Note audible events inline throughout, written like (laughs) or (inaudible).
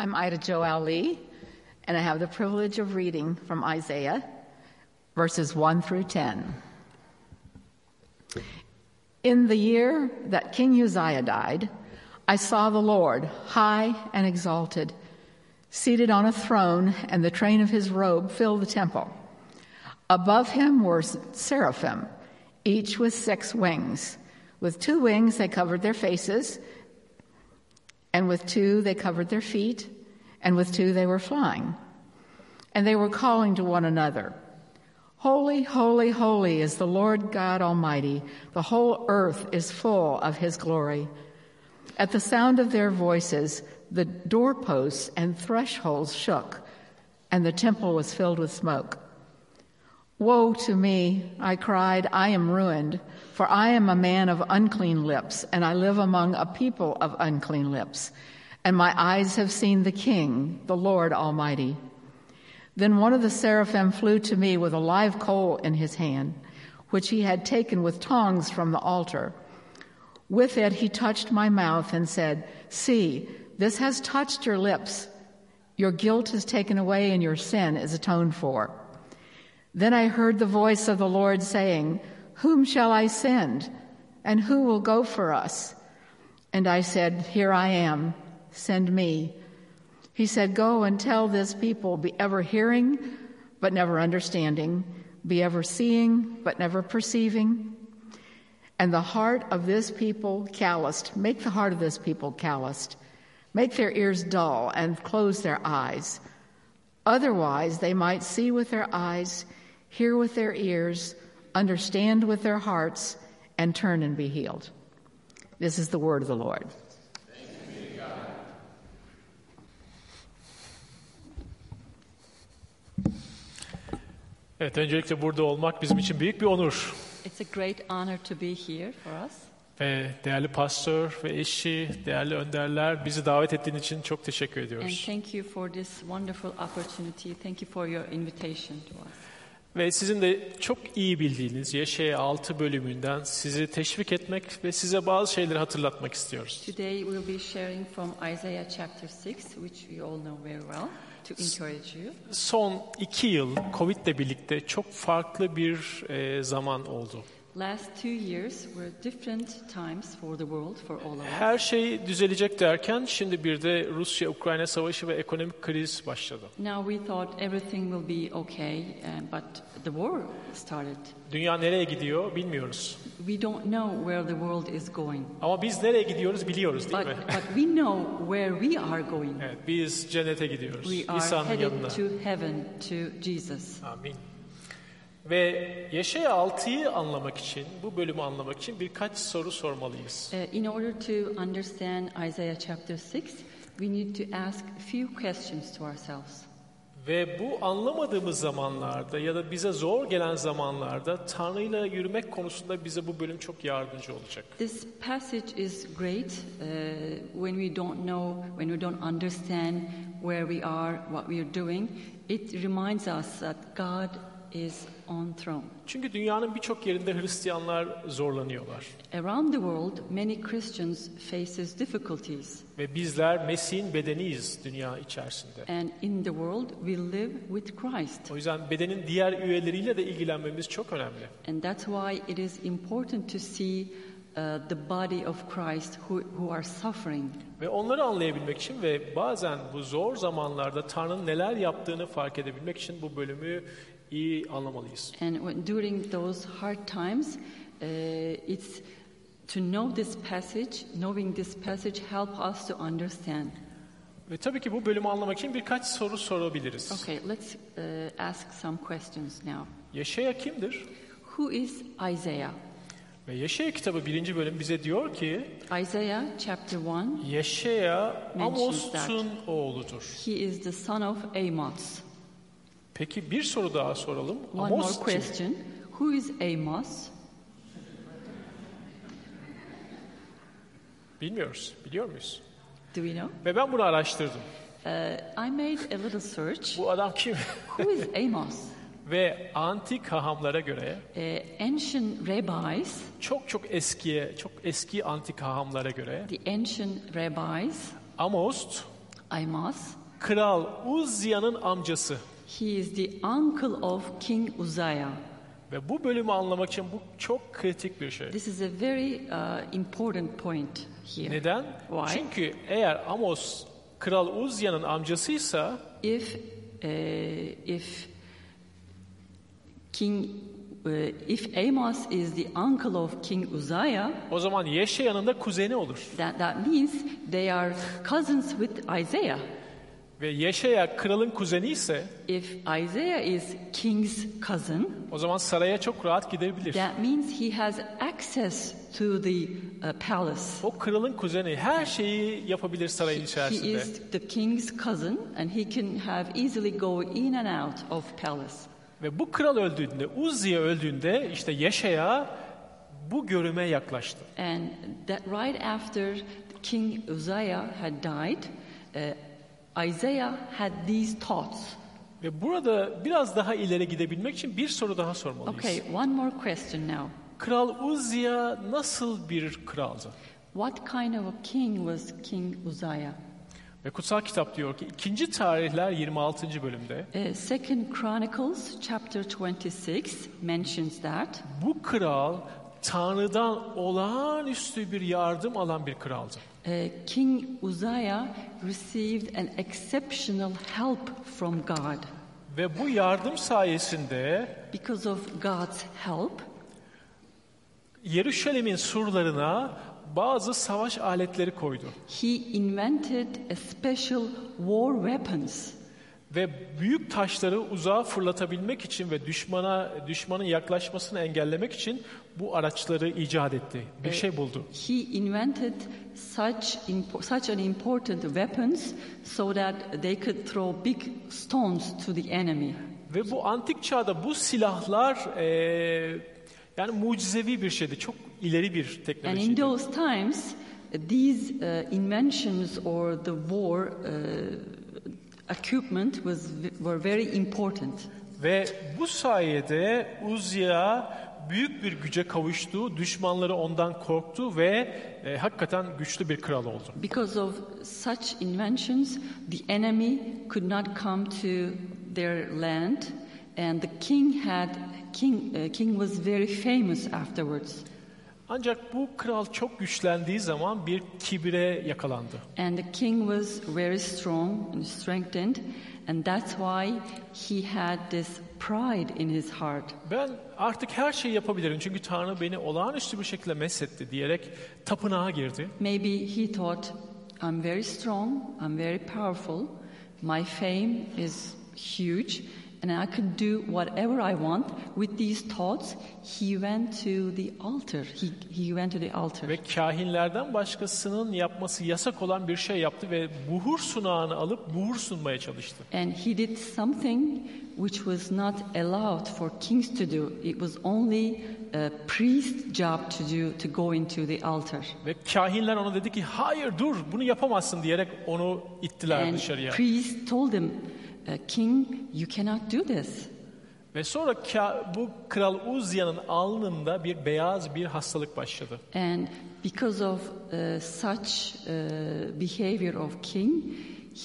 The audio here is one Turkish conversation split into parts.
I'm Ida Joel Lee, and I have the privilege of reading from Isaiah, verses 1 through 10. In the year that King Uzziah died, I saw the Lord high and exalted, seated on a throne, and the train of his robe filled the temple. Above him were seraphim, each with six wings. With two wings they covered their faces, and with two they covered their feet, and with two they were flying. And they were calling to one another. Holy, holy, holy is the Lord God Almighty. The whole earth is full of his glory. At the sound of their voices, the doorposts and thresholds shook, and the temple was filled with smoke. Woe to me, I cried, I am ruined, for I am a man of unclean lips, and I live among a people of unclean lips, and my eyes have seen the King, the Lord Almighty. Then one of the seraphim flew to me with a live coal in his hand, which he had taken with tongs from the altar. With it he touched my mouth and said, See, this has touched your lips. Your guilt is taken away and your sin is atoned for. Then I heard the voice of the Lord saying, Whom shall I send? And who will go for us? And I said, Here I am, send me. He said, Go and tell this people, be ever hearing, but never understanding, be ever seeing, but never perceiving. And the heart of this people calloused, make the heart of this people calloused, make their ears dull, and close their eyes. Otherwise, they might see with their eyes hear with their ears, understand with their hearts, and turn and be healed. This is the word of the Lord. Evet, öncelikle burada olmak bizim için büyük bir onur. It's a great honor to be here for us. Ve değerli pastör ve eşi, değerli önderler bizi davet ettiğin için çok teşekkür And thank you for this wonderful opportunity. Thank you for your invitation to us. Ve sizin de çok iyi bildiğiniz Yaşaya 6 bölümünden sizi teşvik etmek ve size bazı şeyleri hatırlatmak istiyoruz. Today we'll be sharing from Isaiah chapter 6, which we all know very well, to encourage you. Son iki yıl Covid ile birlikte çok farklı bir e, zaman oldu. Last two years were different times for the world, for all of us. Her şey düzelecek derken şimdi bir de Rusya-Ukrayna savaşı ve ekonomik kriz başladı. Now we thought everything will be okay, uh, but the war started. Dünya nereye gidiyor bilmiyoruz. We don't know where the world is going, Ama biz nereye gidiyoruz biliyoruz değil but, mi? but we know where we are going. Evet, biz cennete gidiyoruz. We are İsa'nın yanına. headed to heaven, to Jesus. Amin. Ve Yaşaya 6'yı anlamak için, bu bölümü anlamak için birkaç soru sormalıyız. Uh, in order to understand Isaiah chapter 6, we need to ask few questions to ourselves. Ve bu anlamadığımız zamanlarda ya da bize zor gelen zamanlarda Tanrı'yla yürümek konusunda bize bu bölüm çok yardımcı olacak. This passage is great uh, when we don't know, when we don't understand where we are, what we are doing. It reminds us that God is on throne. Çünkü dünyanın birçok yerinde Hristiyanlar zorlanıyorlar. Around the world, many Christians faces difficulties, Ve bizler Mesih'in bedeniyiz dünya içerisinde. and in the world we live with Christ. O yüzden bedenin diğer üyeleriyle de ilgilenmemiz çok önemli. And that's why it is important to see uh, the body of Christ who, who are suffering. Ve onları anlayabilmek için ve bazen bu zor zamanlarda Tanrı'nın neler yaptığını fark edebilmek için bu bölümü iyi anlamalıyız. And during those hard times, uh, it's to know this passage, knowing this passage help us to understand. Ve tabii ki bu bölümü anlamak için birkaç soru sorabiliriz. Okay, let's uh, ask some questions now. Yaşaya kimdir? Who is Isaiah? Ve Yaşaya kitabı birinci bölüm bize diyor ki Isaiah chapter 1, Yaşaya. Amos'un oğludur. he is the son of Amos. Peki bir soru daha soralım. One Amos more kim? question. Who is Amos? Bilmiyoruz. Biliyor muyuz? Do we know? Ve ben bunu araştırdım. Uh, I made a little search. Bu adam kim? (laughs) Who is Amos? Ve antik hahamlara göre Uh, ancient rabbis, çok çok eskiye, çok eski antik hahamlara göre the ancient rabbis, Amos Amos. Kral Uzya'nın amcası. He is the uncle of King Uzziah. Ve bu bölümü anlamak için bu çok kritik bir şey. This is a very uh, important point here. Neden? Why? Çünkü eğer Amos Kral Uzya'nın amcasıysa If uh, if King uh, if Amos is the uncle of King Uzziah, o zaman Yeşaya'nın da kuzeni olur. that that means they are cousins with Isaiah. Ve Yeşaya kralın kuzeni ise If Isaiah is king's cousin, o zaman saraya çok rahat gidebilir. that means he has access to the uh, palace. O kralın kuzeni her şeyi yapabilir sarayın He içerisinde. is the king's cousin and he can have easily go in and out of palace. Ve bu kral öldüğünde, Uzziya öldüğünde işte Yeşaya bu görüme yaklaştı. And that right after King Uzziah had died, uh, Isaiah had these thoughts. Ve burada biraz daha ileri gidebilmek için bir soru daha sormalıyız. Okay, one more question now. Kral Uzziya nasıl bir kraldı? What kind of a king was King Uzziah? Ve kutsal kitap diyor ki 2. tarihler 26. bölümde Uh, Second Chronicles chapter 26 mentions that bu kral Tanrı'dan olağanüstü bir yardım alan bir kraldı. Uh, King Uzziah received an exceptional help from God. Ve bu yardım sayesinde Because of God's help, Yeruşalim'in surlarına bazı savaş aletleri koydu. he invented a special war weapons. Ve büyük taşları uzağa fırlatabilmek için ve düşmana düşmanın yaklaşmasını engellemek için bu araçları icat etti. Bir şey buldu. He invented such impo- such an important weapons so that they could throw big stones to the enemy. Ve bu antik çağda bu silahlar eee, yani mucizevi bir şeydi. Çok ileri bir And in teknolojiydi. those times, these uh, inventions or the war uh, equipment was were very important. Ve bu sayede Uzziya büyük bir güce kavuştu. Düşmanları ondan korktu ve e, hakikaten güçlü bir kral oldu. Because of such inventions, the enemy could not come to their land, and the king had king uh, king was very famous afterwards. Ancak bu kral çok güçlendiği zaman bir kibire yakalandı. And the king was very strong and strengthened, and that's why he had this pride in his heart. Ben artık her şeyi yapabilirim çünkü Tanrı beni olağanüstü bir şekilde mesetti diyerek tapınağa girdi. Maybe he thought, I'm very strong, I'm very powerful, my fame is huge, and I can do whatever I want. With these thoughts, he went to the altar. He, he went to the altar. Ve kahinlerden başkasının yapması yasak olan bir şey yaptı ve buhur sunağını alıp buhur sunmaya çalıştı. And he did something which was not allowed for kings to do. It was only a priest's job to do to go into the altar. Ve kahinler ona dedi ki hayır dur bunu yapamazsın diyerek onu ittiler And dışarıya. priest told him, "Uh, King, you cannot do this. Ve sonra bu kral Uzya'nın alnında bir beyaz bir hastalık başladı. And because of uh, such uh, behavior of king,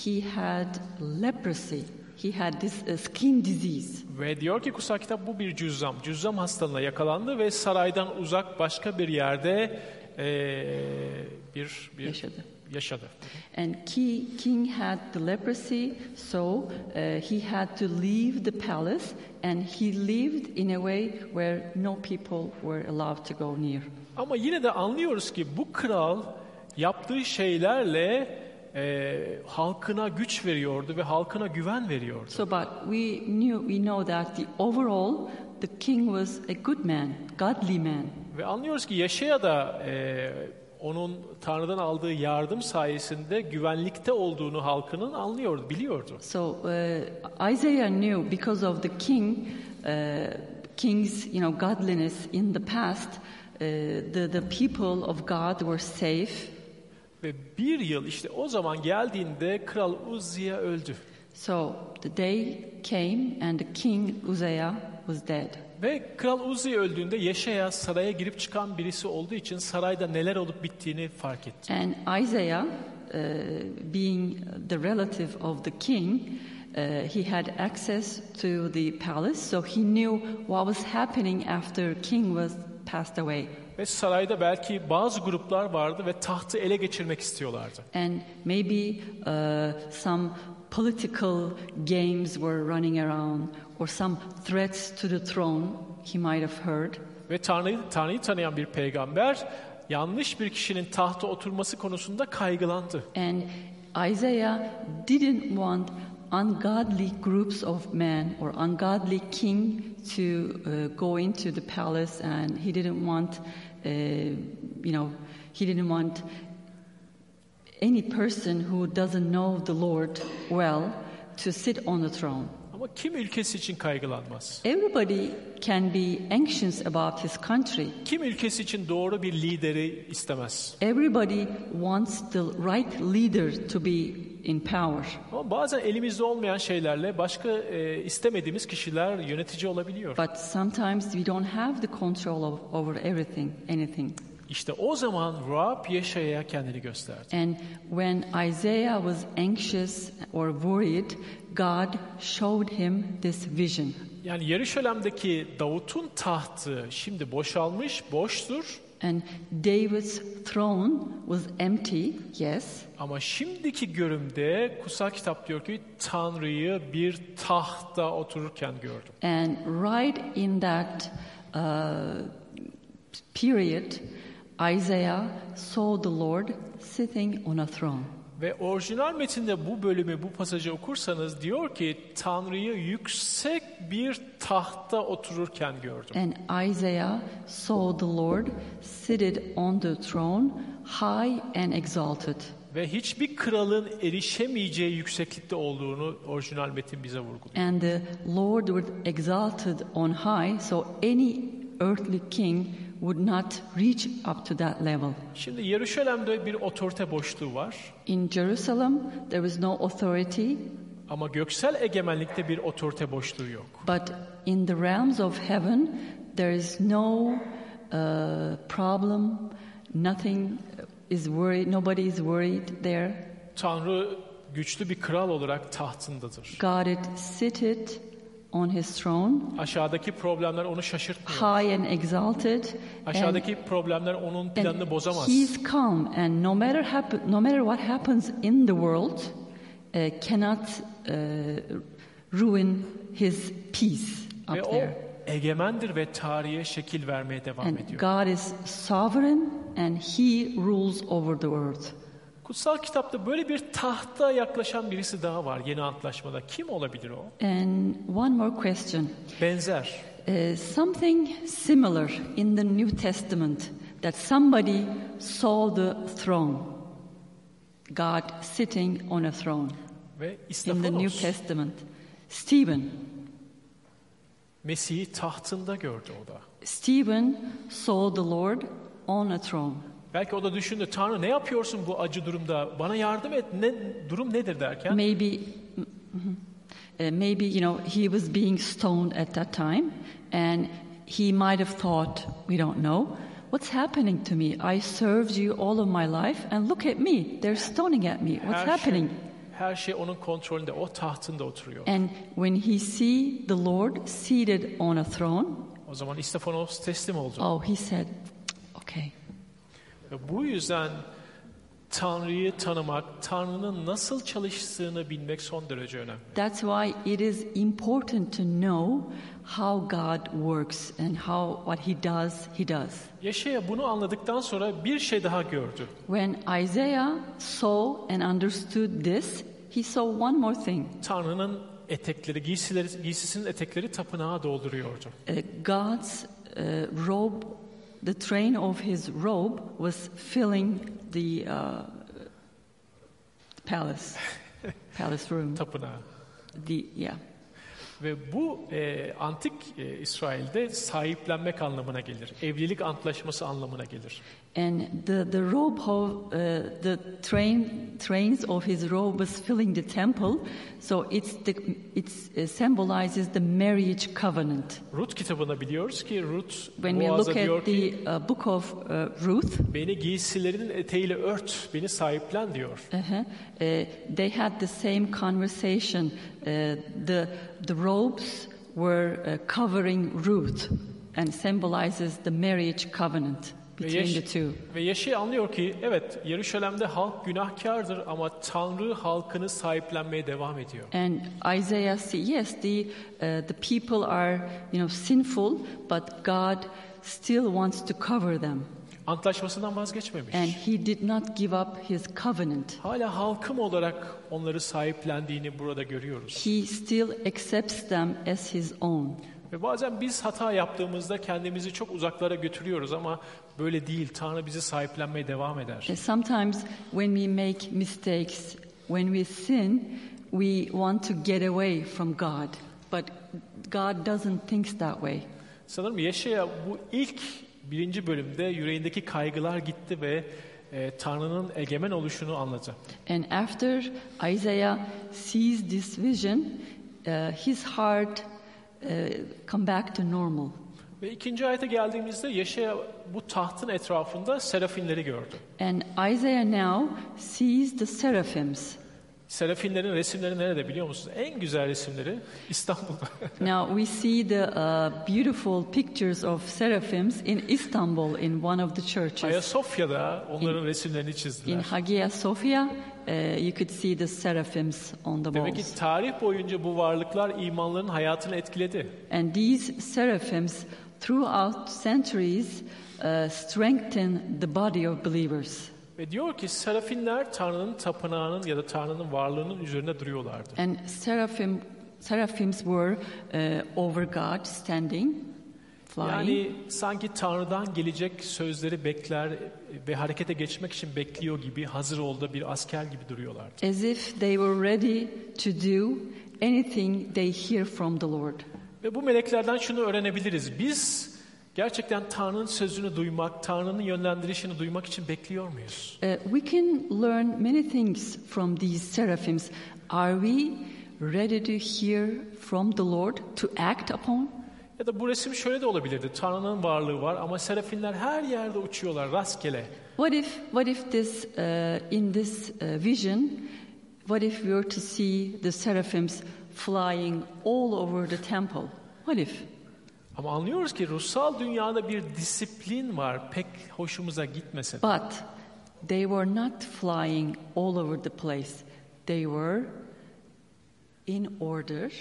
he had leprosy. He had this uh, skin disease. Ve diyor ki kutsal kitap bu bir cüzzam. Cüzzam hastalığına yakalandı ve saraydan uzak başka bir yerde eee, bir, bir Yaşadı. Yaşadı. And ki- king had the leprosy, so uh, he had to leave the palace, and he lived in a way where no people were allowed to go near. Ama yine de anlıyoruz ki bu kral yaptığı şeylerle eee, halkına güç veriyordu ve halkına güven veriyordu. So, but we knew, we know that the overall, the king was a good man, godly man. Ve anlıyoruz ki Yaşaya da eee, onun Tanrı'dan aldığı yardım sayesinde güvenlikte olduğunu halkının anlıyordu, biliyordu. So uh, Isaiah knew because of the king, uh, king's you know godliness in the past, uh, the the people of God were safe. Ve bir yıl işte o zaman geldiğinde Kral Uzziya öldü. So the day came and the king Uzziah was dead. Ve Kral Uzziya öldüğünde Yaşaya saraya girip çıkan birisi olduğu için sarayda neler olup bittiğini fark etti. And Isaiah being the relative of the king, uh, he had access to the palace, so he knew what was happening after king was passed away. Ve sarayda belki bazı gruplar vardı ve tahtı ele geçirmek istiyorlardı. And maybe uh, some political games were running around, or some threats to the throne he might have heard. Ve Tanrı'yı, tanıyan bir peygamber yanlış bir kişinin tahta oturması konusunda kaygılandı. And Isaiah didn't want ungodly groups of men or ungodly king to uh, go into the palace, and he didn't want, uh, you know, he didn't want any person who doesn't know the Lord well to sit on the throne. Ama kim ülkesi için kaygılanmaz? Everybody can be anxious about his country. Kim ülkesi için doğru bir lideri istemez? Everybody wants the right leader to be in power. Ama bazen elimizde olmayan şeylerle başka e, istemediğimiz kişiler yönetici olabiliyor. But sometimes we don't have the control of, over everything, anything. İşte o zaman Rab Yeşaya'ya kendini gösterdi. And when Isaiah was anxious or worried, God showed him this vision. Yani Yeruşalim'deki Davut'un tahtı şimdi boşalmış, boştur. And David's throne was empty, yes, Ama şimdiki görümde kutsal kitap diyor ki Tanrı'yı bir tahta otururken gördüm. and right in that uh, period, Isaiah saw the Lord sitting on a throne. Ve orijinal metinde bu bölümü, bu pasajı okursanız diyor ki Tanrı'yı yüksek bir tahta otururken gördüm. And Isaiah saw the Lord seated on the throne, high and exalted. Ve hiçbir kralın erişemeyeceği yükseklikte olduğunu orijinal metin bize vurguluyor. And the Lord was exalted on high, so any earthly king would not reach up to that level. Şimdi Yeruşalim'de bir otorite boşluğu var In Jerusalem, there was no authority, ama göksel egemenlikte bir otorite boşluğu yok. but in the realms of heaven, there is no uh, problem, nothing is worried, nobody is worried there. Tanrı güçlü bir kral olarak tahtındadır. God is seated on his throne, Aşağıdaki problemler onu şaşırtmıyor. high and exalted, and, problemler onun planını bozamaz. he's calm. And no matter happen, no matter what happens in the world, uh, cannot uh, ruin his peace Ve up o there. egemendir ve tarihe şekil vermeye devam And ediyor. God is sovereign, and He rules over the earth. Kutsal kitapta böyle bir tahta yaklaşan birisi daha var yeni antlaşmada. Kim olabilir o? And one more question. Benzer. Uh, something similar in the New Testament that somebody saw the throne, God sitting on a throne Ve in the New İstafanos Testament. Stephen. Mesih'i tahtında gördü o da. Stephen saw the Lord on a throne. Belki o da düşündü Tanrı ne yapıyorsun bu acı durumda? Bana yardım et. Ne, durum nedir derken? Maybe, mhm. Uh, maybe you know he was being stoned at that time, and he might have thought, we don't know, what's happening to me? I served you all of my life, and look at me, they're stoning at me. What's Her happening? Şey, her şey onun kontrolünde. O tahtında oturuyor. And when he see the Lord seated on a throne, O zaman İstafanos teslim oldu. oh, he said, okay, bu yüzden Tanrı'yı tanımak, Tanrı'nın nasıl çalıştığını bilmek son derece önemli. That's why it is important to know how God works and how what He does, He does. Yaşaya bunu anladıktan sonra bir şey daha gördü. When Isaiah saw and understood this, he saw one more thing. Tanrı'nın etekleri, giysileri, giysisinin etekleri tapınağı dolduruyordu. Uh, God's uh, robe, the train of His robe was filling the uh, palace, (laughs) palace room. Tapınağı. The yeah. Ve bu e, antik e, İsrail'de sahiplenmek anlamına gelir. Evlilik antlaşması anlamına gelir. And the, the robe of uh, the train trains of his robe was filling the temple, so it's the it's uh, symbolizes the marriage covenant. Rut biliyoruz ki Rut When we look at the uh, book of uh, Ruth, beni giysilerinin eteğiyle ört, beni sahiplen diyor. uh-huh, uh, they had the same conversation. Uh, the the robes were uh, covering Ruth, and symbolizes the marriage covenant Ve, between the two. ve Yeşil anlıyor ki evet Yeruşalim'de halk günahkardır ama Tanrı halkını sahiplenmeye devam ediyor. And Isaiah see yes, the uh, the people are you know sinful, but God still wants to cover them, Antlaşmasından vazgeçmemiş. and He did not give up His covenant. Hala halkım olarak onları sahiplendiğini burada görüyoruz. He still accepts them as His own. Ve bazen biz hata yaptığımızda kendimizi çok uzaklara götürüyoruz ama böyle değil. Tanrı bizi sahiplenmeye devam eder. Sometimes when we make mistakes, when we sin, we want to get away from God, but God doesn't think that way. Sanırım Yeşaya bu ilk birinci bölümde yüreğindeki kaygılar gitti ve e, Tanrı'nın egemen oluşunu anladı. And after Isaiah sees this vision, uh, his heart come back to normal. Ve ikinci ayete geldiğimizde Yeşaya bu tahtın etrafında serafinleri gördü. And Isaiah now sees the seraphims. Serafinlerin resimleri nerede biliyor musunuz? En güzel resimleri (laughs) İstanbul'da. Now we see the uh, beautiful pictures of seraphims in Istanbul in one of the churches. Ayasofya'da onların resimlerini In çizdiler. Hagia Sophia, uh, you could see the seraphims on the Demek ki tarih boyunca bu varlıklar imanların hayatını etkiledi. And these seraphims, throughout centuries, uh, strengthen the body of believers. Ve diyor ki serafinler Tanrı'nın tapınağının ya da Tanrı'nın varlığının üzerinde duruyorlardı. And seraphim, seraphims were uh, over God, standing, flying. Yani sanki Tanrı'dan gelecek sözleri bekler ve harekete geçmek için bekliyor gibi hazır olduğu bir asker gibi duruyorlardı. as if they were ready to do anything they hear from the Lord. Ve bu meleklerden şunu öğrenebiliriz. Biz gerçekten Tanrı'nın sözünü duymak, Tanrı'nın yönlendirişini duymak için bekliyor muyuz? Uh, we can learn many things from these seraphims. Are we ready to hear from the Lord to act upon? Ya da bu resim şöyle de olabilirdi. Tanrı'nın varlığı var ama serafinler her yerde uçuyorlar rastgele. What if, what if this, uh, in this uh, vision, what if we were to see the seraphims flying all over the temple? What if? Ama anlıyoruz ki ruhsal dünyada bir disiplin var. Pek hoşumuza gitmese de. But they were not flying all over the place. They were in order,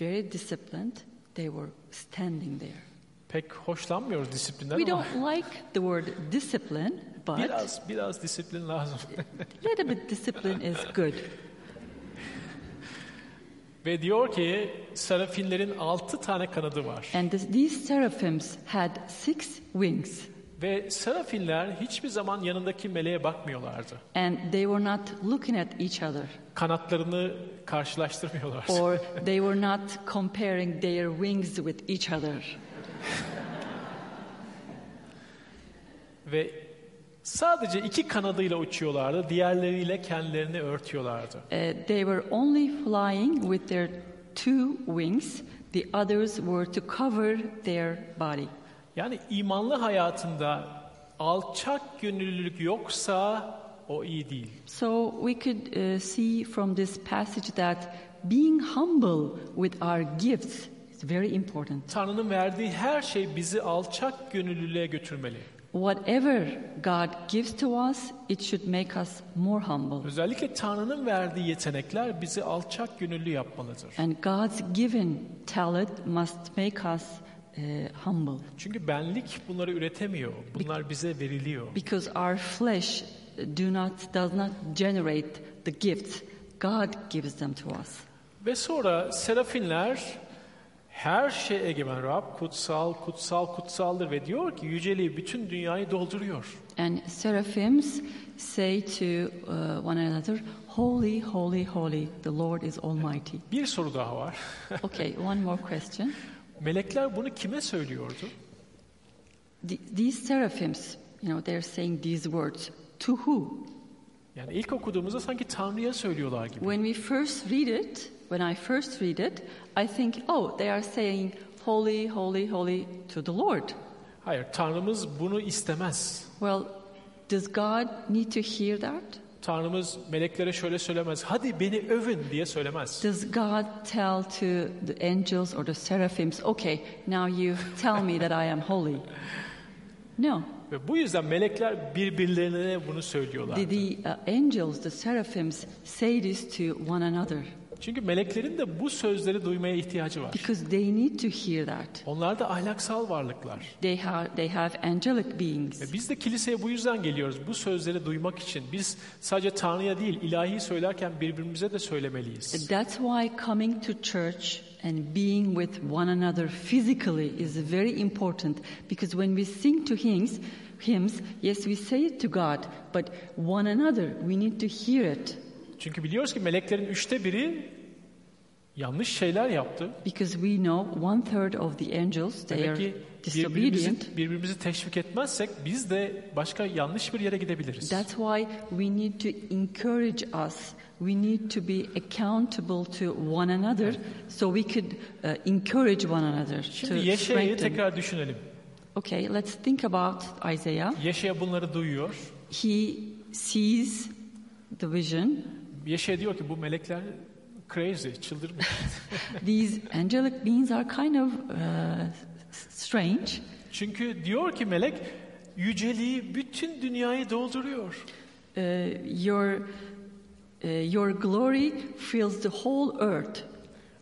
very disciplined. They were standing there. Pek hoşlanmıyoruz disiplinden We ama don't like the word discipline, but biraz biraz disiplin lazım. (laughs) little bit discipline is good. Ve diyor ki serafinlerin altı tane kanadı var. And this, these seraphims had six wings, Ve serafinler hiçbir zaman yanındaki meleğe bakmıyorlardı. and they were not looking at each other, Kanatlarını karşılaştırmıyorlar. or they were not comparing their wings with each other. Ve sadece iki kanadıyla uçuyorlardı. Diğerleriyle kendilerini örtüyorlardı. Uh, they were only flying with their two wings. The others were to cover their body. Yani imanlı hayatında alçak gönüllülük yoksa o iyi değil. So we could uh, see from this passage that being humble with our gifts is very important. Tanrı'nın verdiği her şey bizi alçak gönüllülüğe götürmeli. Whatever God gives to us, it should make us more humble. Özellikle Tanrı'nın verdiği yetenekler bizi alçak gönüllü yapmalıdır. And God's given talent must make us uh, humble Çünkü benlik bunları üretemiyor. Bunlar bize veriliyor. because our flesh do not does not generate the gifts. God gives them to us. Ve sonra serafinler her şey egemen Rab kutsal, kutsal, kutsaldır ve diyor ki yüceliği bütün dünyayı dolduruyor. And seraphims say to uh, one another, Holy, holy, holy, the Lord is Almighty. Bir soru daha var. Okay, one more question. (laughs) Melekler bunu kime söylüyordu? The- these seraphims, you know, they're saying these words. To who? Yani ilk okuduğumuzda sanki Tanrı'ya söylüyorlar gibi. When we first read it, when I first read it, I think, oh, they are saying, Holy, holy, holy to the Lord. Hayır, Tanrımız bunu istemez. Well, does God need to hear that? Tanrımız meleklere şöyle söylemez. Hadi beni övün diye söylemez. Does God tell to the angels or the seraphims, okay, now you tell me that I am holy? No. Ve bu yüzden melekler birbirlerine bunu söylüyorlar. The, the uh, angels, the seraphims, say this to one another Çünkü meleklerin de bu sözleri duymaya ihtiyacı var. because they need to hear that. Onlar da ahlaksal varlıklar. They have, they have angelic beings. Ve biz de kiliseye bu yüzden geliyoruz. Bu sözleri duymak için. Biz sadece Tanrı'ya değil, ilahi söylerken birbirimize de söylemeliyiz. That's why coming to church and being with one another physically is very important because when we sing to hymns, hymns, yes, we say it to God, but one another, we need to hear it Çünkü biliyoruz ki meleklerin üçte biri yanlış şeyler yaptı. because we know one third of the angels they Demek are ki disobedient. birbirimizi, birbirimizi teşvik etmezsek biz de başka yanlış bir yere gidebiliriz. That's why we need to encourage us. We need to be accountable to one another so we could uh, encourage one another to Şimdi Yeşaya'yı strengthen. tekrar düşünelim. Okay, let's think about Isaiah. Yeşaya bunları duyuyor. He sees the vision. Yeşaya diyor ki bu melekler crazy, çıldırmış. (laughs) These angelic beings are kind of uh, strange. Çünkü diyor ki melek yüceliği bütün dünyayı dolduruyor. Uh, your, uh, your glory fills the whole earth.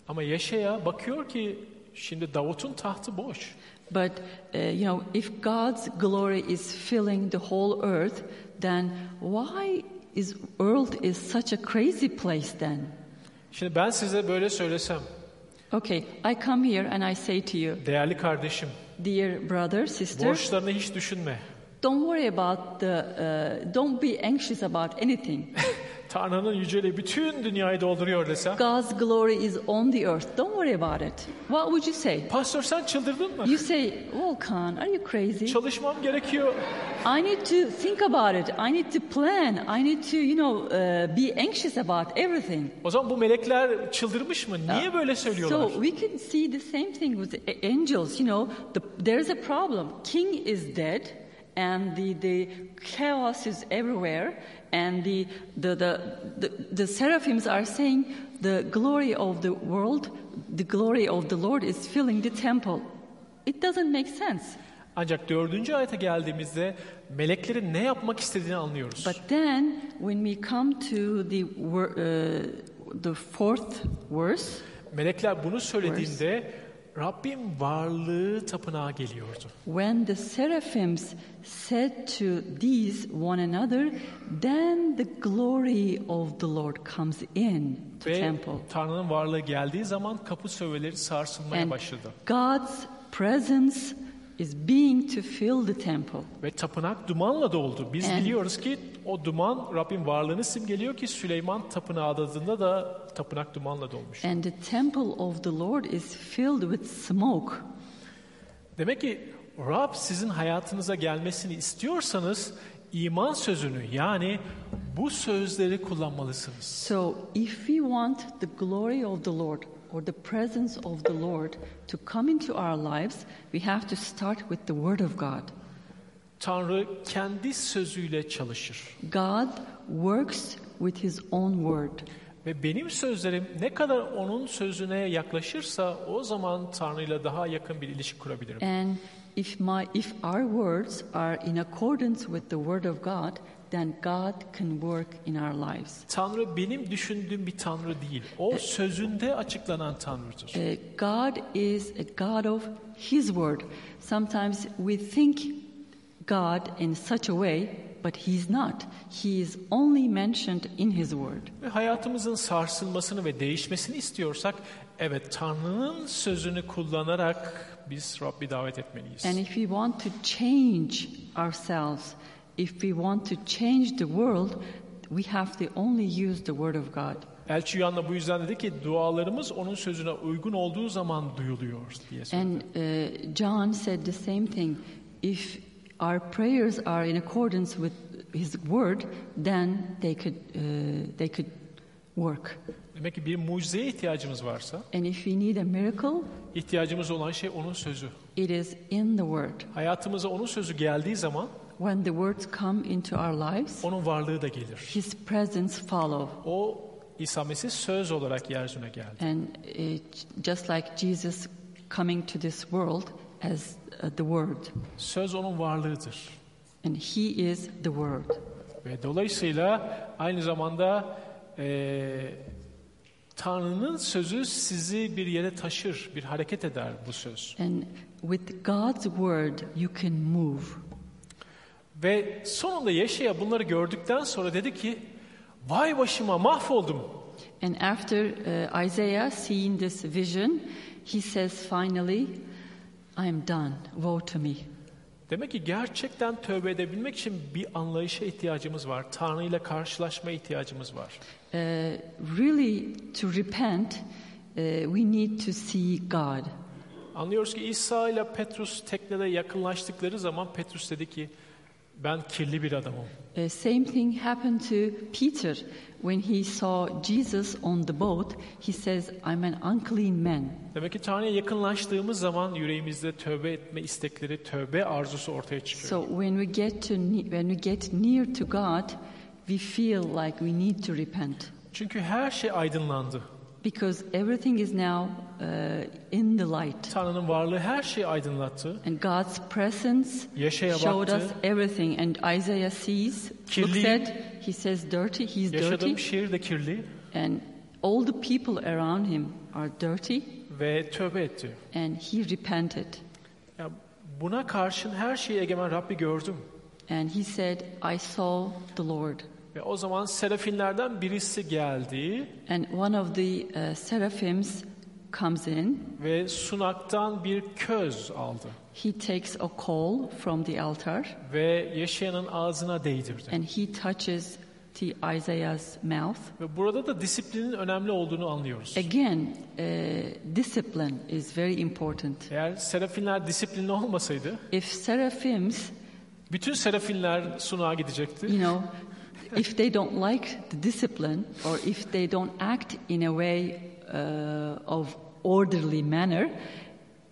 Ama Yeşaya bakıyor ki şimdi Davut'un tahtı boş. But uh, you know, if God's glory is filling the whole earth, then why is earth is such a crazy place then? Şimdi ben size böyle söylesem, Okay, I come here and I say to you, değerli kardeşim, dear brother, sister, borçlarını hiç düşünme. don't worry about the, uh, don't be anxious about anything. (laughs) Tanrı'nın yüceliği bütün dünyayı dolduruyor desem, God's glory is on the earth. Don't worry about it. What would you say? pastör sen çıldırdın mı? You say, Volkan, are you crazy? Çalışmam gerekiyor. I need to think about it. I need to plan. I need to, you know, uh, be anxious about everything. O zaman bu melekler çıldırmış mı? Niye böyle söylüyorlar? So we can see the same thing with the angels. You know, the, there's a problem. King is dead, and the, the chaos is everywhere, and the, the, the, the, the seraphims are saying the glory of the world, the glory of the Lord is filling the temple. It doesn't make sense. Ancak dördüncü ayete geldiğimizde meleklerin ne yapmak istediğini anlıyoruz. But then, when we come to the, uh, the fourth verse, Melekler bunu söylediğinde Rabbim varlığı tapınağa geliyordu. When the seraphims said to these one another, then the glory of the Lord comes in to Ve temple. Tanrı'nın varlığı geldiği zaman kapı söveleri sarsılmaya And başladı. God's presence is being to fill the temple. Ve tapınak dumanla doldu. Biz And- biliyoruz ki o duman Rabbin varlığını simgeliyor ki Süleyman tapınağı adadığında da tapınak dumanla dolmuş. And the temple of the Lord is filled with smoke. Demek ki Rab sizin hayatınıza gelmesini istiyorsanız iman sözünü yani bu sözleri kullanmalısınız. So, if we want the glory of the Lord or the presence of the Lord to come into our lives, we have to start with the Word of God. Tanrı kendi sözüyle çalışır. God works with His own Word. Ve benim sözlerim ne kadar onun sözüne yaklaşırsa o zaman Tanrı'yla daha yakın bir ilişki kurabilirim. And if my if our words are in accordance with the word of God, then God can work in our lives. Tanrı benim düşündüğüm bir Tanrı değil. O sözünde açıklanan Tanrı'dır. Uh, God is a God of His word. Sometimes we think God in such a way, but He's not. He is only mentioned in His word. Ve hayatımızın sarsılmasını ve değişmesini istiyorsak evet Tanrı'nın sözünü kullanarak biz Rabbi davet etmeliyiz. And if we want to change ourselves, if we want to change the world, we have to only use the word of God. Elçi Yuhanna bu yüzden dedi ki dualarımız onun sözüne uygun olduğu zaman duyuluyor diye söyledi. And uh, John said the same thing. If our prayers are in accordance with His Word, then they could uh, they could work. Demek ki bir mucizeye ihtiyacımız varsa, And if we need a miracle, ihtiyacımız olan şey onun sözü. it is in the Word. Hayatımıza onun sözü geldiği zaman When the words come into our lives, onun varlığı da gelir. His presence follow. O İsa Mesih söz olarak yeryüzüne geldi. And it, just like Jesus coming to this world as the Word, Söz onun varlığıdır. and He is the Word. Ve dolayısıyla aynı zamanda eee Tanrı'nın sözü sizi bir yere taşır, bir hareket eder bu söz. And with God's Word, you can move. Ve sonunda Yeşaya bunları gördükten sonra dedi ki, vay başıma mahvoldum. And after uh, Isaiah seeing this vision, he says, finally, I am done. Woe to me. Demek ki gerçekten tövbe edebilmek için bir anlayışa ihtiyacımız var. Tanrı ile karşılaşma ihtiyacımız var. Uh, really, to repent, uh, we need to see God. Anlıyoruz ki İsa ile Petrus teknede yakınlaştıkları zaman Petrus dedi ki ben kirli bir adamım. Uh, same thing happened to Peter when he saw Jesus on the boat. He says, I'm an unclean man. Demek ki Tanrı'ya yakınlaştığımız zaman yüreğimizde tövbe etme istekleri, tövbe arzusu ortaya çıkıyor. So when we get to when we get near to God, we feel like we need to repent Çünkü her şey aydınlandı. Because everything is now uh, in the light. Tanrı'nın varlığı her şeyi aydınlattı. And God's presence Yaşaya showed us everything. And Isaiah sees, looks at, he says dirty, he's Yaşadığım dirty. şehir de kirli And all the people around him are dirty. ve tövbe etti. And he repented. Ya buna karşın her şeyi egemen Rabbi gördüm. And he said, I saw the Lord. Ve o zaman serafinlerden birisi geldi And one of the uh, seraphims comes in. ve sunaktan bir köz aldı. He takes a coal from the altar Ve Yeşaya'nın ağzına değdirdi. and he touches the Isaiah's mouth. Ve burada da disiplinin önemli olduğunu anlıyoruz. Again, uh, discipline is very important. Eğer serafinler disiplinli olmasaydı, If seraphims, bütün serafinler sunağa gidecekti. you know, if they don't like the discipline or if they don't act in a way uh, of orderly manner,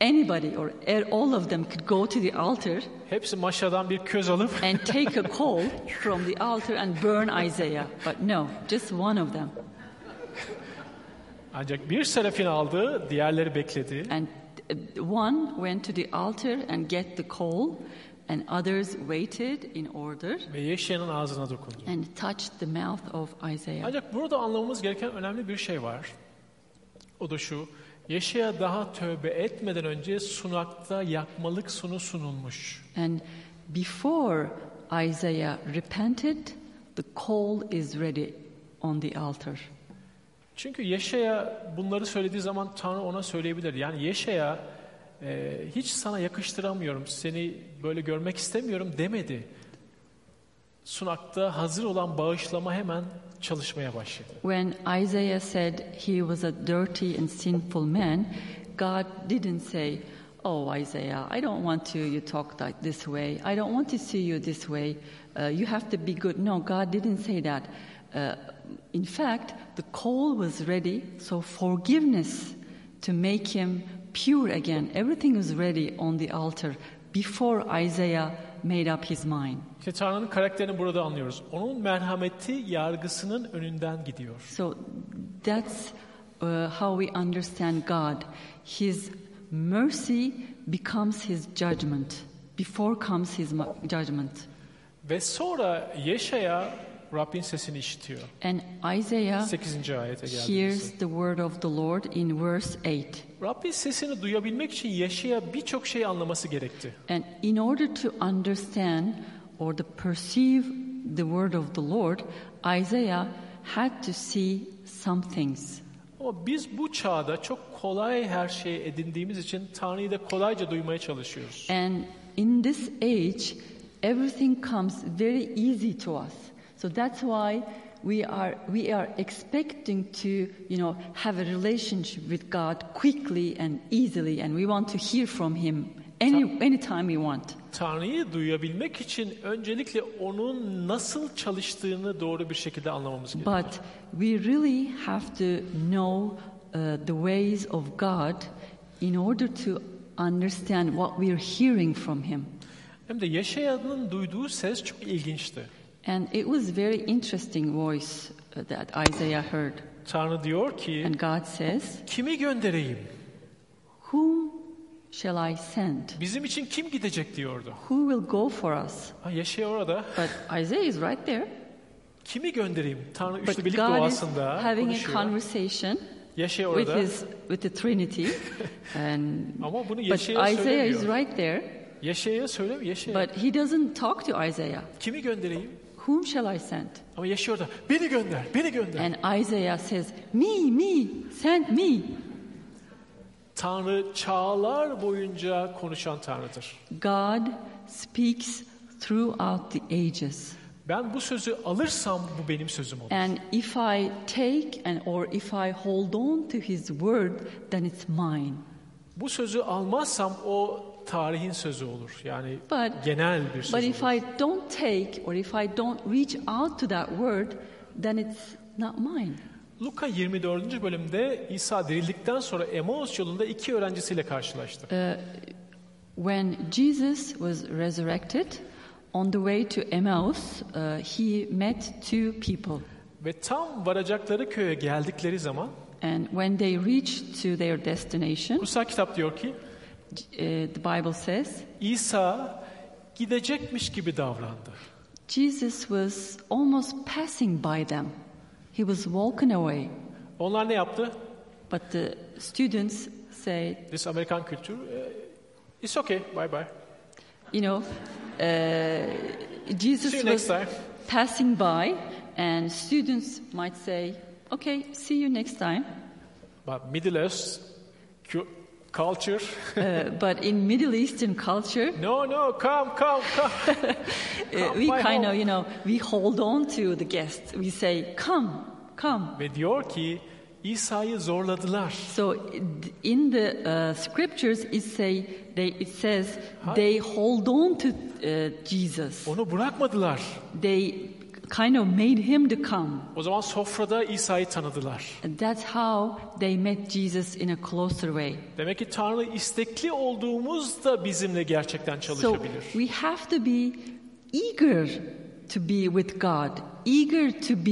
anybody or er- all of them could go to the altar Hepsi bir köz alıp and (laughs) take a coal from the altar and burn Isaiah. But no, just one of them. ancak bir serafin aldı, diğerleri bekledi. And uh, one went to the altar and get the coal, and others waited in order Ve Yeşaya'nın ağzına dokundu. and touched the mouth of Isaiah. Ancak burada anlamamız gereken önemli bir şey var. O da şu. Yeşaya daha tövbe etmeden önce sunakta yakmalık sunu sunulmuş. And before Isaiah repented, the coal is ready on the altar. Çünkü Yeşaya bunları söylediği zaman Tanrı ona söyleyebilir. Yani Yeşaya e, hiç sana yakıştıramıyorum, seni böyle görmek istemiyorum demedi. Sunakta hazır olan bağışlama hemen çalışmaya başladı. When Isaiah said he was a dirty and sinful man, God didn't say, Oh, Isaiah, I don't want to you talk like this way. I don't want to see you this way. Uh, you have to be good. No, God didn't say that. Uh, in fact, the coal was ready, so forgiveness to make him pure again. Everything was ready on the altar before Isaiah made up his mind. İşte Tanrı'nın karakterini burada anlıyoruz. Onun merhameti yargısının önünden gidiyor. So that's uh, how we understand God. His mercy becomes his judgment. Before comes his judgment. Ve sonra Yeşaya Rabbin sesini işitiyor. And Isaiah 8. ayete hears the word of the Lord in verse 8. Rabbin sesini duyabilmek için Yeşaya birçok şey anlaması gerekti. And in order to understand or to perceive the word of the Lord, Isaiah had to see some things. Ama biz bu çağda çok kolay her şeyi edindiğimiz için Tanrı'yı da kolayca duymaya çalışıyoruz. And in this age, everything comes very easy to us. So that's why we are we are expecting to, you know, have a relationship with God quickly and easily, and we want to hear from Him any anytime we want. Tanrı'yı duyabilmek için öncelikle onun nasıl çalıştığını doğru bir şekilde anlamamız gerekiyor. But we really have to know uh, the ways of God in order to understand what we're hearing from Him. Hem de Yaşayan'ın duyduğu ses çok ilginçti. And it was very interesting voice uh, that Isaiah heard. Tanrı diyor ki, And God says, kimi göndereyim? Whom shall I send? Bizim için kim gidecek diyordu. Who will go for us? Ha, Yaşaya orada. But Isaiah is right there. Kimi göndereyim? Tanrı üçlü But birlik God is having a konuşuyor. conversation Yaşaya with orada. his with the Trinity, (laughs) and Ama bunu but Yaşaya Isaiah is right there. Yaşaya söylemiyor. Yaşaya. But he doesn't talk to Isaiah. Kimi göndereyim? Whom shall I send? Ama Yaşaya orada. Beni gönder, beni gönder. And Isaiah says, Me, me, send me. Tanrı çağlar boyunca konuşan Tanrı'dır. God speaks throughout the ages. Ben bu sözü alırsam bu benim sözüm olur. And if I take and or if I hold on to his word, then it's mine. Bu sözü almazsam o tarihin sözü olur. Yani But genel bir söz But if olur. I don't take or if I don't reach out to that word, then it's not mine. Luka 24. bölümde İsa dirildikten sonra Emmaus yolunda iki öğrencisiyle karşılaştı. When Jesus was resurrected, on the way to Emmaus, uh, he met two people. Ve tam varacakları köye geldikleri zaman And when they reached to their destination, kutsal kitap diyor ki uh, the Bible says, İsa gidecekmiş gibi davrandı. Jesus was almost passing by them. He was walking away. Onlar ne yaptı? But the students say, This American kültür. e, It's okay, bye bye. you know, uh, Jesus See you next was time. passing by, and students might say, okay, see you next time. But Middle East culture. Uh, but in Middle Eastern culture, no, no, come, come, come. (laughs) uh, we kind home. of, you know, we hold on to the guest. We say, come, come. Ve diyor ki İsa'yı zorladılar. So in the uh, scriptures, it say they, it says they hold on to uh, Jesus. Onu bırakmadılar. They kind of made him to come. O zaman sofrada İsa'yı tanıdılar. And that's how they met Jesus in a closer way. Demek ki Tanrı istekli olduğumuzda bizimle gerçekten çalışabilir. So we have to be eager to be with God, eager to be,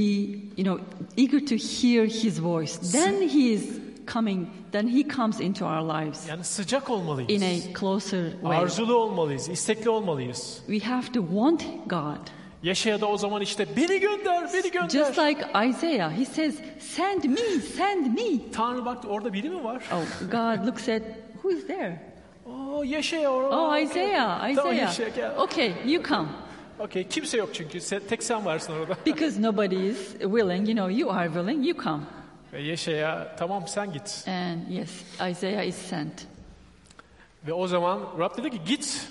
you know, eager to hear His voice. Then He is coming. Then He comes into our lives Yani sıcak olmalıyız. in a closer way. Arzulu olmalıyız, istekli olmalıyız. We have to want God. Yaşaya da o zaman işte beni gönder, beni gönder. Just like Isaiah, he says, "Send me, send me." Tanrı baktı orada biri mi var? Oh, God looks at who is there? Oo Yaşaya orada. Oh. Isaiah, Tamam Isaiah. Yaşaya gel. Okay, you come. Okey kimse yok çünkü. Sen, tek sen varsın orada. (laughs) Because nobody is willing, you know, you are willing, you come. Ve Yaşaya tamam sen git. And yes, Isaiah is sent. Ve o zaman Rab dedi ki git.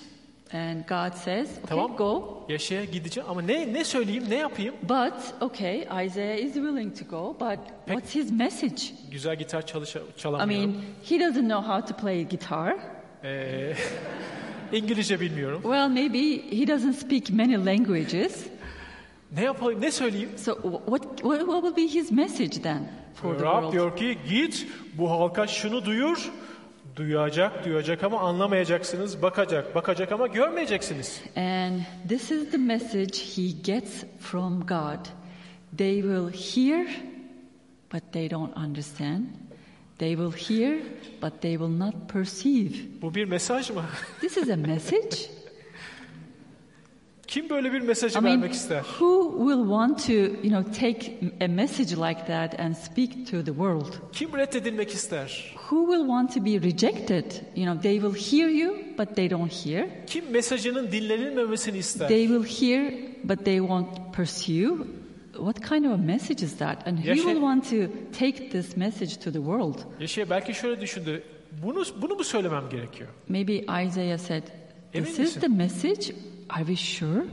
And God says, okay, Tamam. go. Yaşaya gideceğim ama ne ne söyleyeyim, ne yapayım? But, okay, Isaiah is willing to go, but what's his message? Güzel gitar çalışa, I çalamıyorum. mean, he doesn't know how to play guitar. Ee, (laughs) İngilizce bilmiyorum. Well, maybe he doesn't speak many languages. Ne yapayım, ne söyleyeyim? So, what, what, what will be his message then for the Rab world? diyor ki git bu halka şunu duyur. Duyacak, duyacak ama anlamayacaksınız. Bakacak, bakacak ama görmeyeceksiniz. And this is the message he gets from God. They will hear, but they don't understand. They will hear, but they will not perceive. Bu bir mesaj mı? This is a message. (laughs) Kim böyle bir mesajı I mean, vermek ister? who will want to, you know, take a message like that and speak to the world? Kim reddedilmek ister? Who will want to be rejected? You know, they will hear you, but they don't hear. Kim mesajının dinlenilmemesini ister? They will hear, but they won't pursue. What kind of a message is that? And who will want to take this message to the world? Yaşaya belki şöyle düşündü. Bunu bunu mu söylemem gerekiyor? Maybe Isaiah said, Emin This is misin? the message? Are we sure?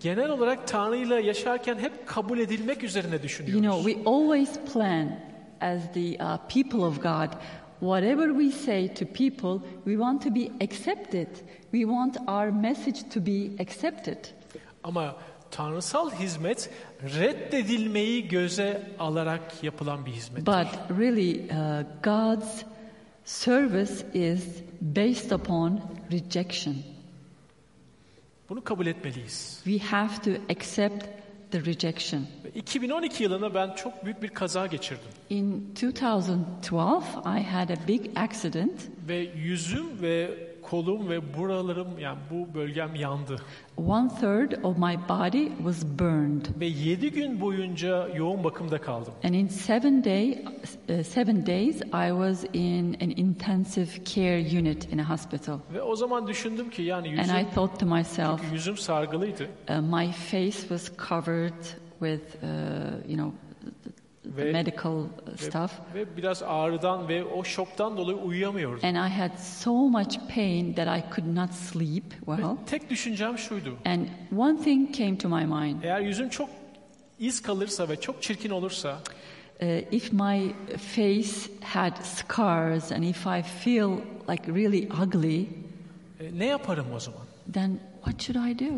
Genel olarak Tanrı'yla yaşarken hep kabul edilmek üzerine You düşünüyoruz. know, we always plan as the uh, people of God whatever we say to people, we want to be accepted. We want our message to be accepted. Ama tanrısal hizmet reddedilmeyi göze alarak yapılan bir hizmet. But really, uh, God's service is based upon rejection. Bunu kabul etmeliyiz. We have to accept the rejection. Ve 2012 yılında ben çok büyük bir kaza geçirdim. In 2012, I had a big accident. Ve yüzüm ve kolum ve buralarım yani bu bölgem yandı. One third of my body was burned. Ve 7 gün boyunca yoğun bakımda kaldım. And in seven, day, uh, seven days, I was in an intensive care unit in a hospital. Ve o zaman düşündüm ki yani And yüzüm, I thought to myself, yüzüm sargılıydı. uh, my face was covered with, uh, you know, the Ve- medical uh, Ve, stuff. ve biraz ağrıdan ve o şoktan dolayı uyuyamıyordum. And I had so much pain that I could not sleep well. Ve tek düşüncem şuydu. And one thing came to my mind. Eğer yüzüm çok iz kalırsa ve çok çirkin olursa Uh, if my face had scars and if I feel like really ugly, e, ne yaparım o zaman? then what should I do?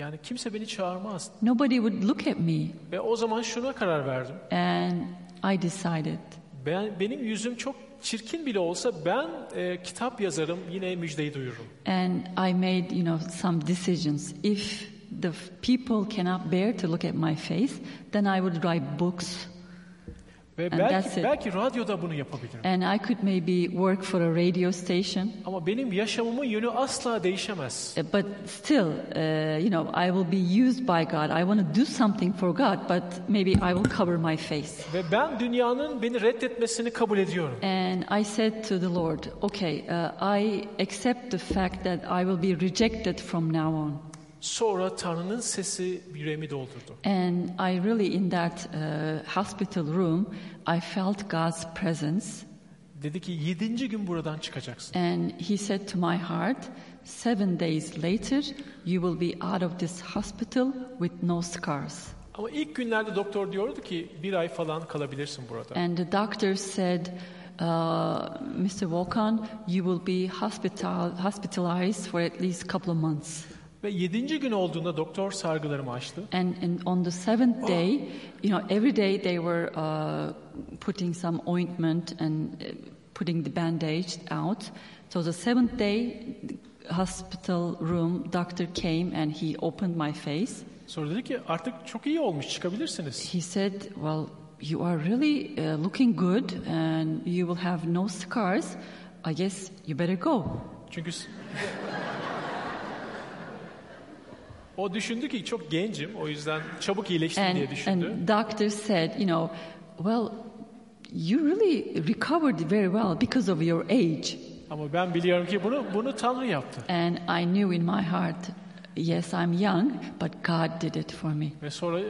Yani kimse beni çağırmaz. Nobody would look at me. Ve o zaman şuna karar verdim. And I decided Ben benim yüzüm çok çirkin bile olsa ben e, kitap yazarım yine müjdeyi duyururum. and I made, you know, some decisions. If the people cannot bear to look at my face, then I would write books Ve And that's belki it. belki radyoda bunu yapabilirim. and I could maybe work for a radio station. Ama benim yaşamımın yönü asla değişemez. Uh, But still, uh, you know, I will be used by God. I want to do something for God, but maybe I will cover my face. Ve ben dünyanın beni reddetmesini kabul ediyorum. And I said to the Lord, okay, uh, I accept the fact that I will be rejected from now on. Sonra Tanrı'nın sesi yüreğimi doldurdu. And I really, in that uh, hospital room, I felt God's presence. Dedi ki yedinci gün buradan çıkacaksın. And He said to my heart, Seven days later, you will be out of this hospital with no scars. Ama ilk günlerde doktor diyordu ki bir ay falan kalabilirsin burada. And the doctor said, uh, Mr. Volkan, you will be hospital, hospitalized for at least a couple of months. Ve yedinci gün olduğunda doktor sargılarımı açtı. And, and on the seventh day, you know, every day they were uh, putting some ointment and uh, putting the bandage out. So the seventh day, the hospital room doctor came and he opened my face. Sonra dedi ki artık çok iyi olmuş çıkabilirsiniz. He said, "Well, you are really uh, looking good, and you will have no scars. I guess you better go." Çünkü (laughs) o düşündü ki çok gencim o yüzden çabuk iyileştim And, diye düşündü. and doctor said, you know, well, you really recovered very well because of your age. Ama ben biliyorum ki bunu bunu Tanrı yaptı. And I knew in my heart, yes, I'm young, but God did it for me. Ve sonra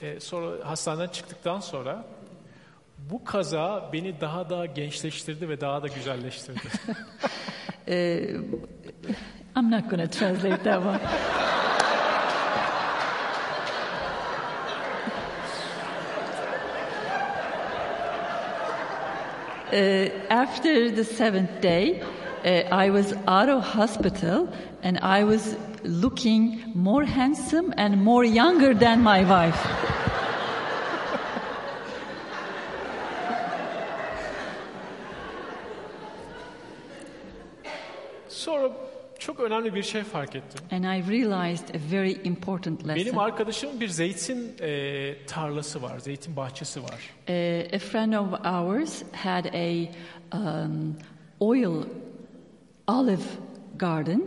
e, sonra hastaneden çıktıktan sonra bu kaza beni daha da gençleştirdi ve daha da güzelleştirdi. (laughs) (laughs) I'm not going to translate that one. (laughs) Uh, after the seventh day, uh, I was out of hospital and I was looking more handsome and more younger than my wife. Çok önemli bir şey fark ettim. And I realized a very important Benim lesson. arkadaşımın bir zeytin e, tarlası var, zeytin bahçesi var. Uh, a friend of ours had a um, oil olive garden.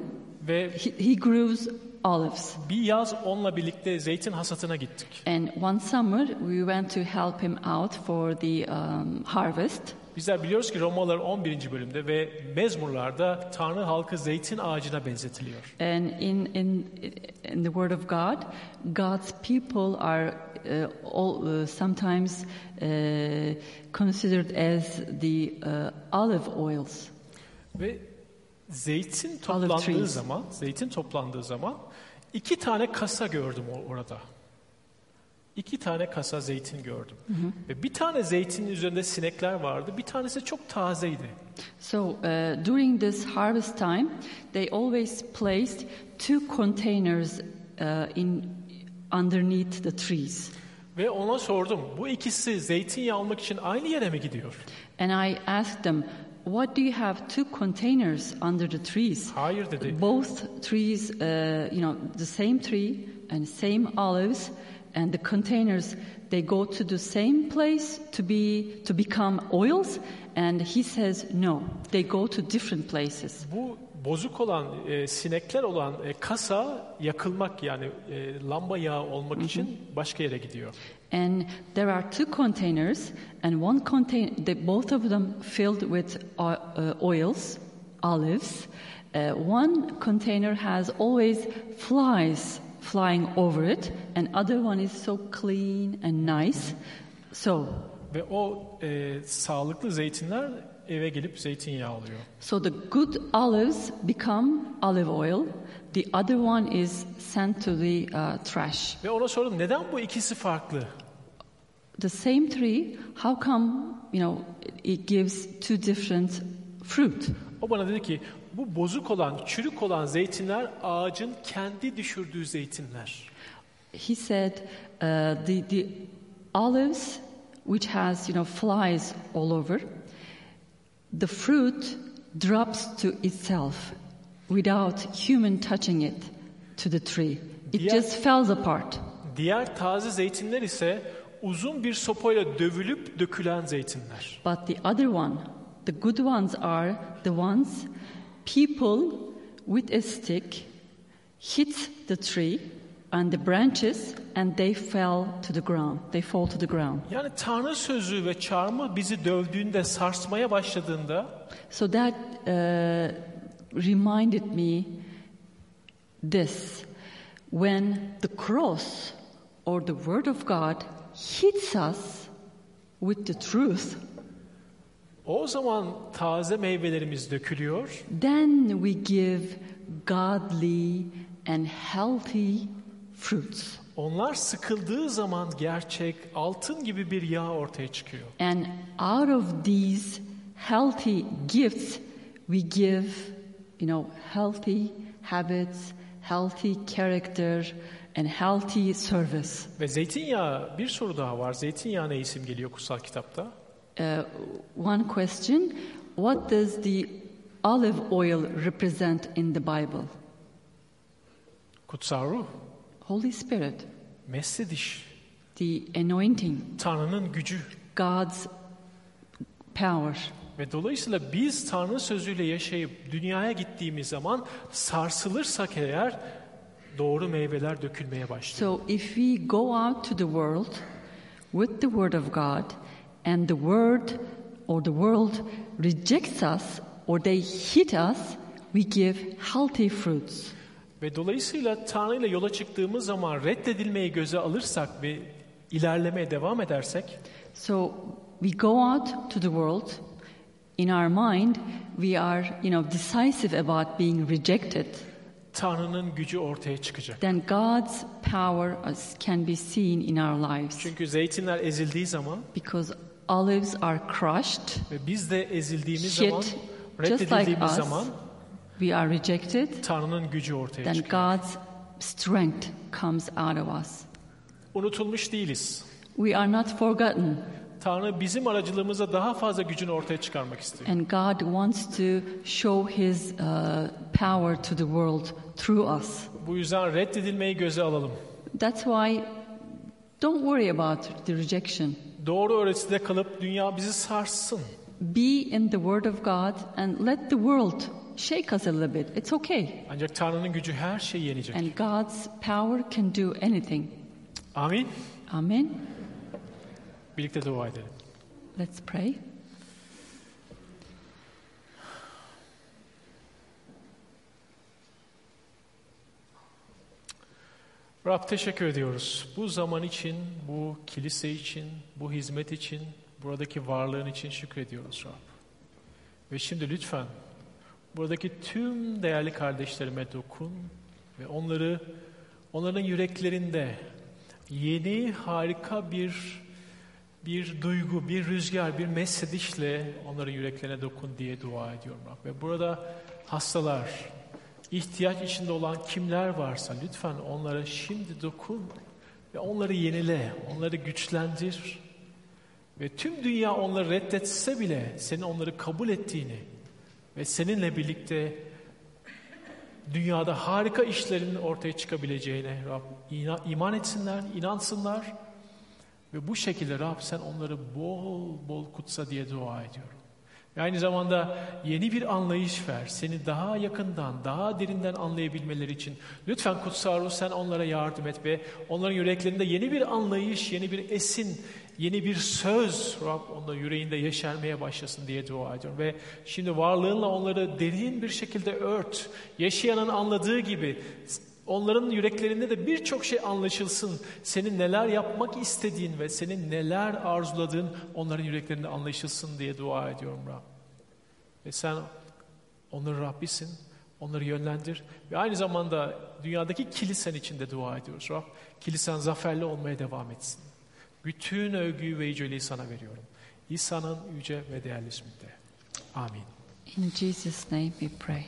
Ve He, he grows olives. bir yaz onunla birlikte zeytin hasatına gittik. And one summer we went to help him out for the um, harvest. Bizler biliyoruz ki Romalılar 11. bölümde ve mezmurlarda Tanrı halkı zeytin ağacına benzetiliyor. And in, in, in the Word of God, God's people are uh, all, uh, sometimes uh, considered as the uh, olive oils. Ve zeytin toplandığı zaman, zeytin toplandığı zaman iki tane kasa gördüm orada. İki tane kasa zeytin gördüm. Ve bir tane zeytinin üzerinde sinekler vardı. Bir tanesi çok tazeydi. So uh, during this harvest time, they always placed two containers uh, in underneath the trees. Ve ona sordum. Bu ikisi zeytinyağı almak için aynı yere mi gidiyor? And I asked them, "What do you have two containers under the trees?" Hayır dedi. Both trees, uh, you know, the same tree and same olives, and the containers they go to the same place to be to become oils. And he says, no, they go to different places. Bu bozuk olan, e, sinekler olan e, kasa yakılmak yani e, lamba yağı olmak için başka yere gidiyor. And there are two containers, and one contain they, both of them filled with uh, uh, oils, olives. Uh, one container has always flies flying over it, and other one is so clean and nice. So, Ve o e, sağlıklı zeytinler eve gelip zeytinyağı alıyor. so the good olives become olive oil. The other one is sent to the uh, trash. Ve ona sordum neden bu ikisi farklı? The same tree, how come you know it gives two different fruit? O bana dedi ki bu bozuk olan, çürük olan zeytinler ağacın kendi düşürdüğü zeytinler. He said uh, the the olives, which has you know flies all over, the fruit drops to itself without human touching it to the tree. It Yeah. just falls apart. Diğer taze zeytinler ise uzun bir sopayla dövülüp dökülen zeytinler. But the other one, the good ones are the ones people with a stick hit the tree and the branches and they fell to the ground. They fall to the ground. Yani Tanrı sözü ve bizi dövdüğünde, sarsmaya başladığında So that uh, reminded me this when the cross or the word of God hits us with the truth, o zaman taze meyvelerimiz dökülüyor then we give godly and healthy fruits. Onlar sıkıldığı zaman gerçek altın gibi bir yağ ortaya çıkıyor. And out of these healthy gifts, we give, you know, healthy habits, healthy character, and healthy service. Ve zeytinyağı bir soru daha var. Zeytinyağı ne isim geliyor kutsal kitapta? Uh, one question What does the olive oil represent in the Bible? Kutsal ruh, Holy Spirit, mesleğiş, the anointing, Tanrı'nın gücü. God's power. Ve dolayısıyla biz Tanrı sözüyle yaşayıp dünyaya gittiğimiz zaman sarsılırsak eğer doğru meyveler dökülmeye başlıyor. So if we go out to the world with the Word of God and the Word or the world rejects us or they hit us, we give healthy fruits. Ve dolayısıyla Tanrı ile yola çıktığımız zaman reddedilmeyi göze alırsak ve ilerlemeye devam edersek So we go out to the world. In our mind, we are, you know, decisive about being rejected. Tanrı'nın gücü ortaya çıkacak. Then God's power can be seen in our lives Çünkü zeytinler ezildiği zaman because olives are crushed. ve biz de ezildiğimiz Hit, zaman, reddedildiğimiz like us. zaman We are rejected. Tanrı'nın gücü ortaya then çıkıyor. God's strength comes out of us. Unutulmuş değiliz. We are not forgotten, Tanrı bizim aracılığımızla daha fazla gücünü ortaya çıkarmak istiyor. and God wants to show His uh, power to the world through us. Bu yüzden reddedilmeyi göze alalım. That's why don't worry about the rejection. Doğru öğretisinde kalıp dünya bizi sarsın. Be in the Word of God and let the world shake us a little bit. It's okay. Ancak Tanrı'nın gücü her şeyi yenecek. And God's power can do anything. Amin. Amen. Birlikte dua edelim. Let's pray. Rab teşekkür ediyoruz. Bu zaman için, bu kilise için, bu hizmet için, buradaki varlığın için şükrediyoruz Rab. Ve şimdi lütfen buradaki tüm değerli kardeşlerime dokun ve onları onların yüreklerinde yeni harika bir bir duygu, bir rüzgar, bir mesledişle onların yüreklerine dokun diye dua ediyorum Rab. Ve burada hastalar, ihtiyaç içinde olan kimler varsa lütfen onlara şimdi dokun ve onları yenile, onları güçlendir. Ve tüm dünya onları reddetse bile senin onları kabul ettiğini ve seninle birlikte dünyada harika işlerin ortaya çıkabileceğine Rab iman etsinler, inansınlar ve bu şekilde Rab sen onları bol bol kutsa diye dua ediyorum. Aynı zamanda yeni bir anlayış ver. Seni daha yakından, daha derinden anlayabilmeleri için. Lütfen kutsal ruh sen onlara yardım et ve onların yüreklerinde yeni bir anlayış, yeni bir esin, yeni bir söz Rab onların yüreğinde yeşermeye başlasın diye dua ediyorum. Ve şimdi varlığınla onları derin bir şekilde ört. Yaşayanın anladığı gibi Onların yüreklerinde de birçok şey anlaşılsın. Senin neler yapmak istediğin ve senin neler arzuladığın onların yüreklerinde anlaşılsın diye dua ediyorum Rab. Ve sen onların Rabbisin. Onları yönlendir. Ve aynı zamanda dünyadaki kilisen içinde dua ediyoruz Rab. Kilisen zaferli olmaya devam etsin. Bütün övgüyü ve yüceliği sana veriyorum. İsa'nın yüce ve değerli isminde. Amin. In Jesus' name we pray.